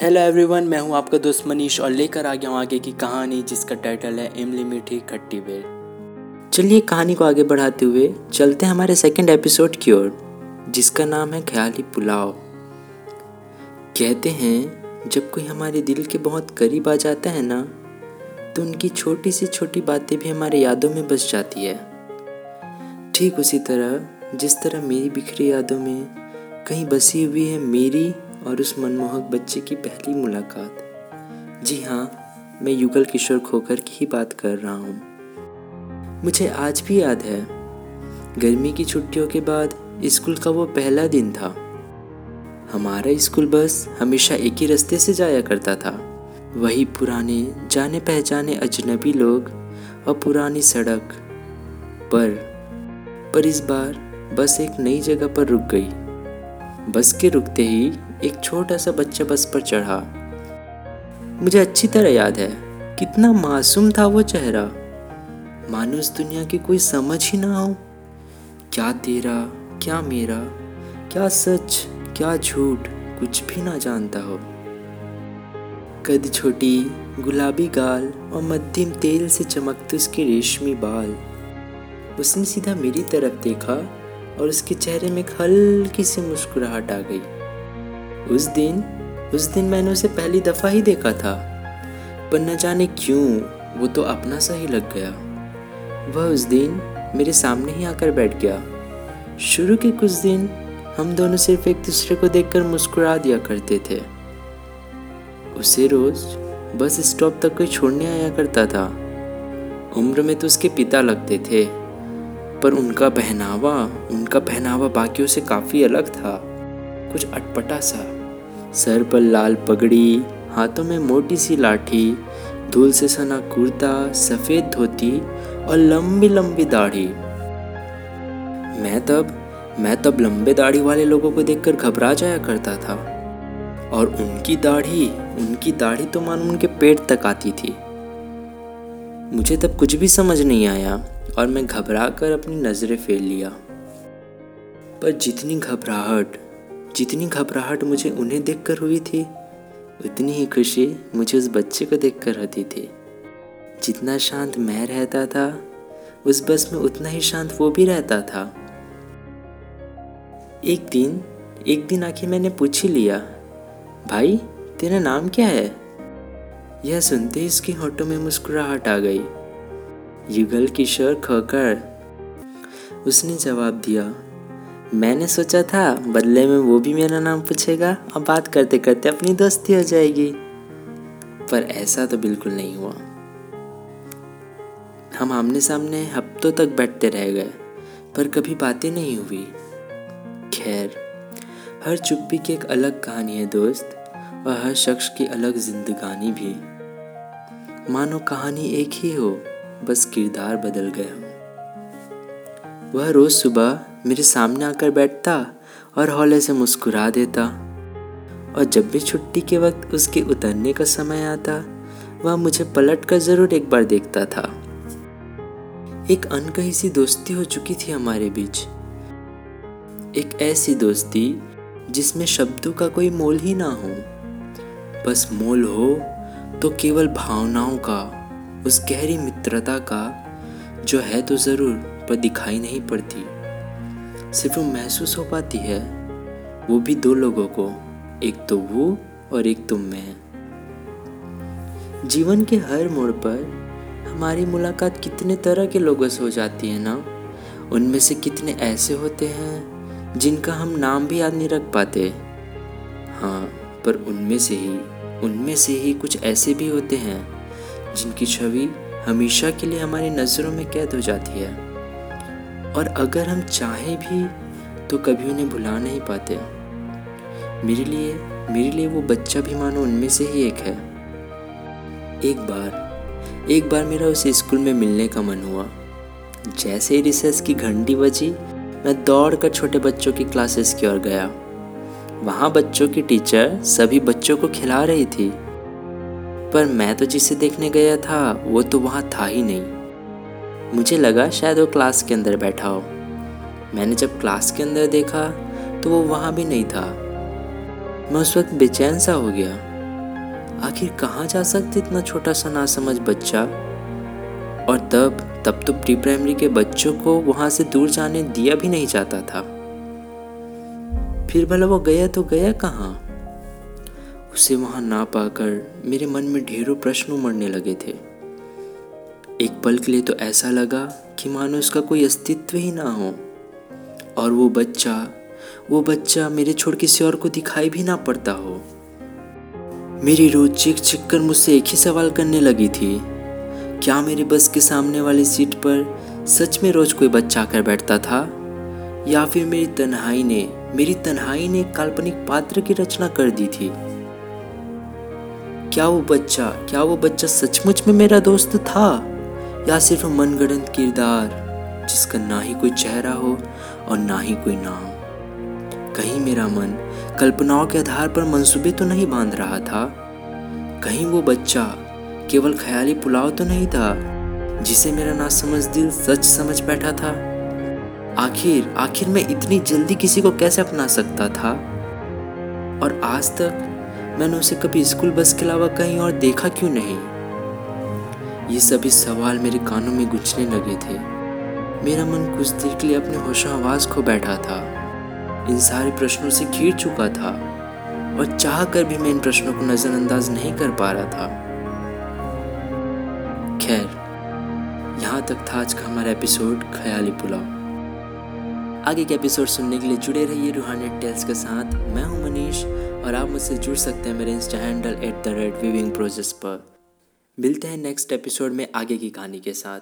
Hello everyone मैं हूँ आपका दोस्त मनीष और लेकर आ गया हूँ आगे की कहानी जिसका टाइटल है इमली मीठी खट्टी बेर चलिए कहानी को आगे बढ़ाते हुए चलते हैं हमारे सेकंड एपिसोड की ओर, जिसका नाम है ख्याली पुलाव। कहते हैं, जब कोई हमारे दिल के बहुत करीब आ जाता है ना तो उनकी छोटी सी छोटी बातें भी हमारे यादों में बस जाती है। ठीक उसी तरह, जिस तरह मेरी बिखरी यादों में कहीं बसी हुई है मेरी और उस मनमोहक बच्चे की पहली मुलाकात। जी हाँ मैं युगल किशोर खोकर की ही बात कर रहा हूँ। मुझे आज भी याद है। गर्मी की छुट्टियों के बाद स्कूल का वो पहला दिन था। हमारा स्कूल बस हमेशा एक ही रास्ते से जाया करता था। वही पुराने जाने पहचाने अजनबी लोग और पुरानी सड़क पर पर इस बार बस एक नई जगह पर रुक गई। बस के रुकते ही एक छोटा सा बच्चा बस पर चढ़ा। मुझे अच्छी तरह याद है, कितना मासूम था वो चेहरा। मानो इस दुनिया की कोई समझ ही ना हो। क्या तेरा, क्या मेरा, क्या सच, क्या झूठ, कुछ भी ना जानता हो। कद छोटी गुलाबी गाल और मध्यम तेल से चमकते उसके रेशमी बाल। उसने सीधा मेरी तरफ़ देखा और उसके चेहरे में एक हल्की सी मुस्कुराहट आ गई। उस दिन उस दिन मैंने उसे पहली दफ़ा ही देखा था। पर न जाने क्यों, वो तो अपना सा ही लग गया। वह उस दिन मेरे सामने ही आकर बैठ गया। शुरू के कुछ दिन हम दोनों सिर्फ़ एक दूसरे को देखकर मुस्कुरा दिया करते थे। उसे रोज बस स्टॉप तक कोई छोड़ने आया करता था। उम्र में तो उसके पिता लगते थे, पर उनका पहनावा उनका पहनावा बाकियों से काफ़ी अलग था। कुछ अटपटा सा। सर पर लाल पगड़ी, हाथों में मोटी सी लाठी, धूल से सना कुर्ता, सफ़ेद धोती और लंबी लंबी दाढ़ी। मैं तब मैं तब लंबे दाढ़ी वाले लोगों को देखकर घबरा जाया करता था। और उनकी दाढ़ी उनकी दाढ़ी तो मान उनके पेट तक आती थी। मुझे तब कुछ भी समझ नहीं आया और मैं घबरा कर अपनी नज़रें फेर लिया। पर जितनी घबराहट जितनी घबराहट मुझे उन्हें देखकर हुई थी, उतनी ही खुशी मुझे उस बच्चे को देखकर होती थी। जितना शांत मैं रहता था, उस बस में उतना ही शांत वो भी रहता था। एक दिन एक दिन आके मैंने पूछ ही लिया, भाई, तेरा नाम क्या है? यह सुनते ही इसकी होठों में मुस्कुराहट आ गई। युगल किशोर खोकर उसने जवाब दिया मैंने सोचा था, बदले में वो भी मेरा नाम पूछेगा। और बात करते करते अपनी दोस्ती हो जाएगी। पर ऐसा तो बिल्कुल नहीं हुआ। हम आमने सामने हफ्तों तक बैठते रह गए, पर कभी बातें नहीं हुई। खैर, हर चुप्पी की एक अलग कहानी है दोस्त, और हर शख्स की अलग जिंदगानी भी। मानो कहानी एक ही हो, बस किरदार बदल गए गया। वह रोज सुबह मेरे सामने आकर बैठता और हौले से मुस्कुरा देता। और जब भी छुट्टी के वक्त उसके उतरने का समय आता, वह मुझे पलट कर ज़रूर एक बार देखता था। एक अनकही सी दोस्ती हो चुकी थी हमारे बीच। एक ऐसी दोस्ती जिसमें शब्दों का कोई मोल ही ना हो। बस मोल हो तो केवल भावनाओं का, उस गहरी मित्रता का, जो है तो ज़रूर। पर दिखाई नहीं पड़ती। सिर्फ़ महसूस हो पाती है, वो भी दो लोगों को, एक तो वो और एक तो मैं जीवन के हर मोड़ पर हमारी मुलाकात कितने तरह के लोगों से हो जाती है ना? उनमें से कितने ऐसे होते हैं, जिनका हम नाम भी याद नहीं रख पाते? हाँ पर उनमें से ही, उनमें से ही कुछ ऐसे भी होते हैं, जिनकी छवि हमेशा के लिए हमारी नज़रों में कैद हो जाती है। और अगर हम चाहें भी तो कभी उन्हें भुला नहीं पाते। मेरे लिए मेरे लिए वो बच्चा भी मानो उनमें से ही एक है। एक बार एक बार मेरा उस स्कूल में मिलने का मन हुआ। जैसे ही रिसेस की घंटी बजी, मैं दौड़ कर छोटे बच्चों की क्लासेस की ओर गया। वहाँ बच्चों की टीचर सभी बच्चों को खिला रही थी। पर मैं तो जिसे देखने गया था, वो तो वहाँ था ही नहीं। मुझे लगा शायद वो क्लास के अंदर बैठा हो। मैंने जब क्लास के अंदर देखा तो वो वहाँ भी नहीं था। मैं उस वक्त बेचैन सा हो गया। आखिर कहाँ जा सकते इतना छोटा सा नासमझ बच्चा? और तब तब तो प्री प्राइमरी के बच्चों को वहाँ से दूर जाने दिया भी नहीं जाता था। फिर भला वो गया तो गया कहाँ? उसे वहाँ ना पाकर मेरे मन में ढेरों प्रश्न उमड़ने लगे थे। एक पल के लिए तो ऐसा लगा कि मानो उसका कोई अस्तित्व ही ना हो। और वो बच्चा वो बच्चा मेरे छोड़ किसी और को दिखाई भी ना पड़ता हो। मेरी रोज चिक चिक कर मुझसे एक ही सवाल करने लगी थी, क्या मेरे बस के सामने वाली सीट पर सच में रोज कोई बच्चा आकर बैठता था? या फिर मेरी तन्हाई ने, मेरी तन्हाई ने काल्पनिक पात्र की रचना कर दी थी? क्या वो बच्चा, क्या वो बच्चा सचमुच में मेरा दोस्त था? या सिर्फ़ मनगढ़ंत किरदार, जिसका ना ही कोई चेहरा हो और ना ही कोई नाम। कहीं मेरा मन कल्पनाओं के आधार पर मंसूबे तो नहीं बाँध रहा था। कहीं वो बच्चा केवल ख्याली पुलाव तो नहीं था, जिसे मेरा ना समझ दिल सच समझ बैठा था। आखिर आखिर मैं इतनी जल्दी किसी को कैसे अपना सकता था? और आज तक मैंने उसे कभी स्कूल बस के अलावा कहीं और देखा क्यों नहीं? ये सभी सवाल मेरे कानों में गुंजने लगे थे। मेरा मन कुछ देर के लिए अपने होशो आवाज़ खो बैठा था। इन सारे प्रश्नों से घिर चुका था और चाह कर भी मैं इन प्रश्नों को नजरअंदाज नहीं कर पा रहा था। खैर, यहाँ तक था आज का हमारा एपिसोड ख्याली पुलाव। आगे के एपिसोड सुनने के लिए जुड़े रहिए रूहानियत टेल्स के साथ। मैं हूँ मनीष और आप मुझसे जुड़ सकते हैं मेरे insta handle at the red weaving prose पर। मिलते हैं नेक्स्ट एपिसोड में आगे की कहानी के साथ।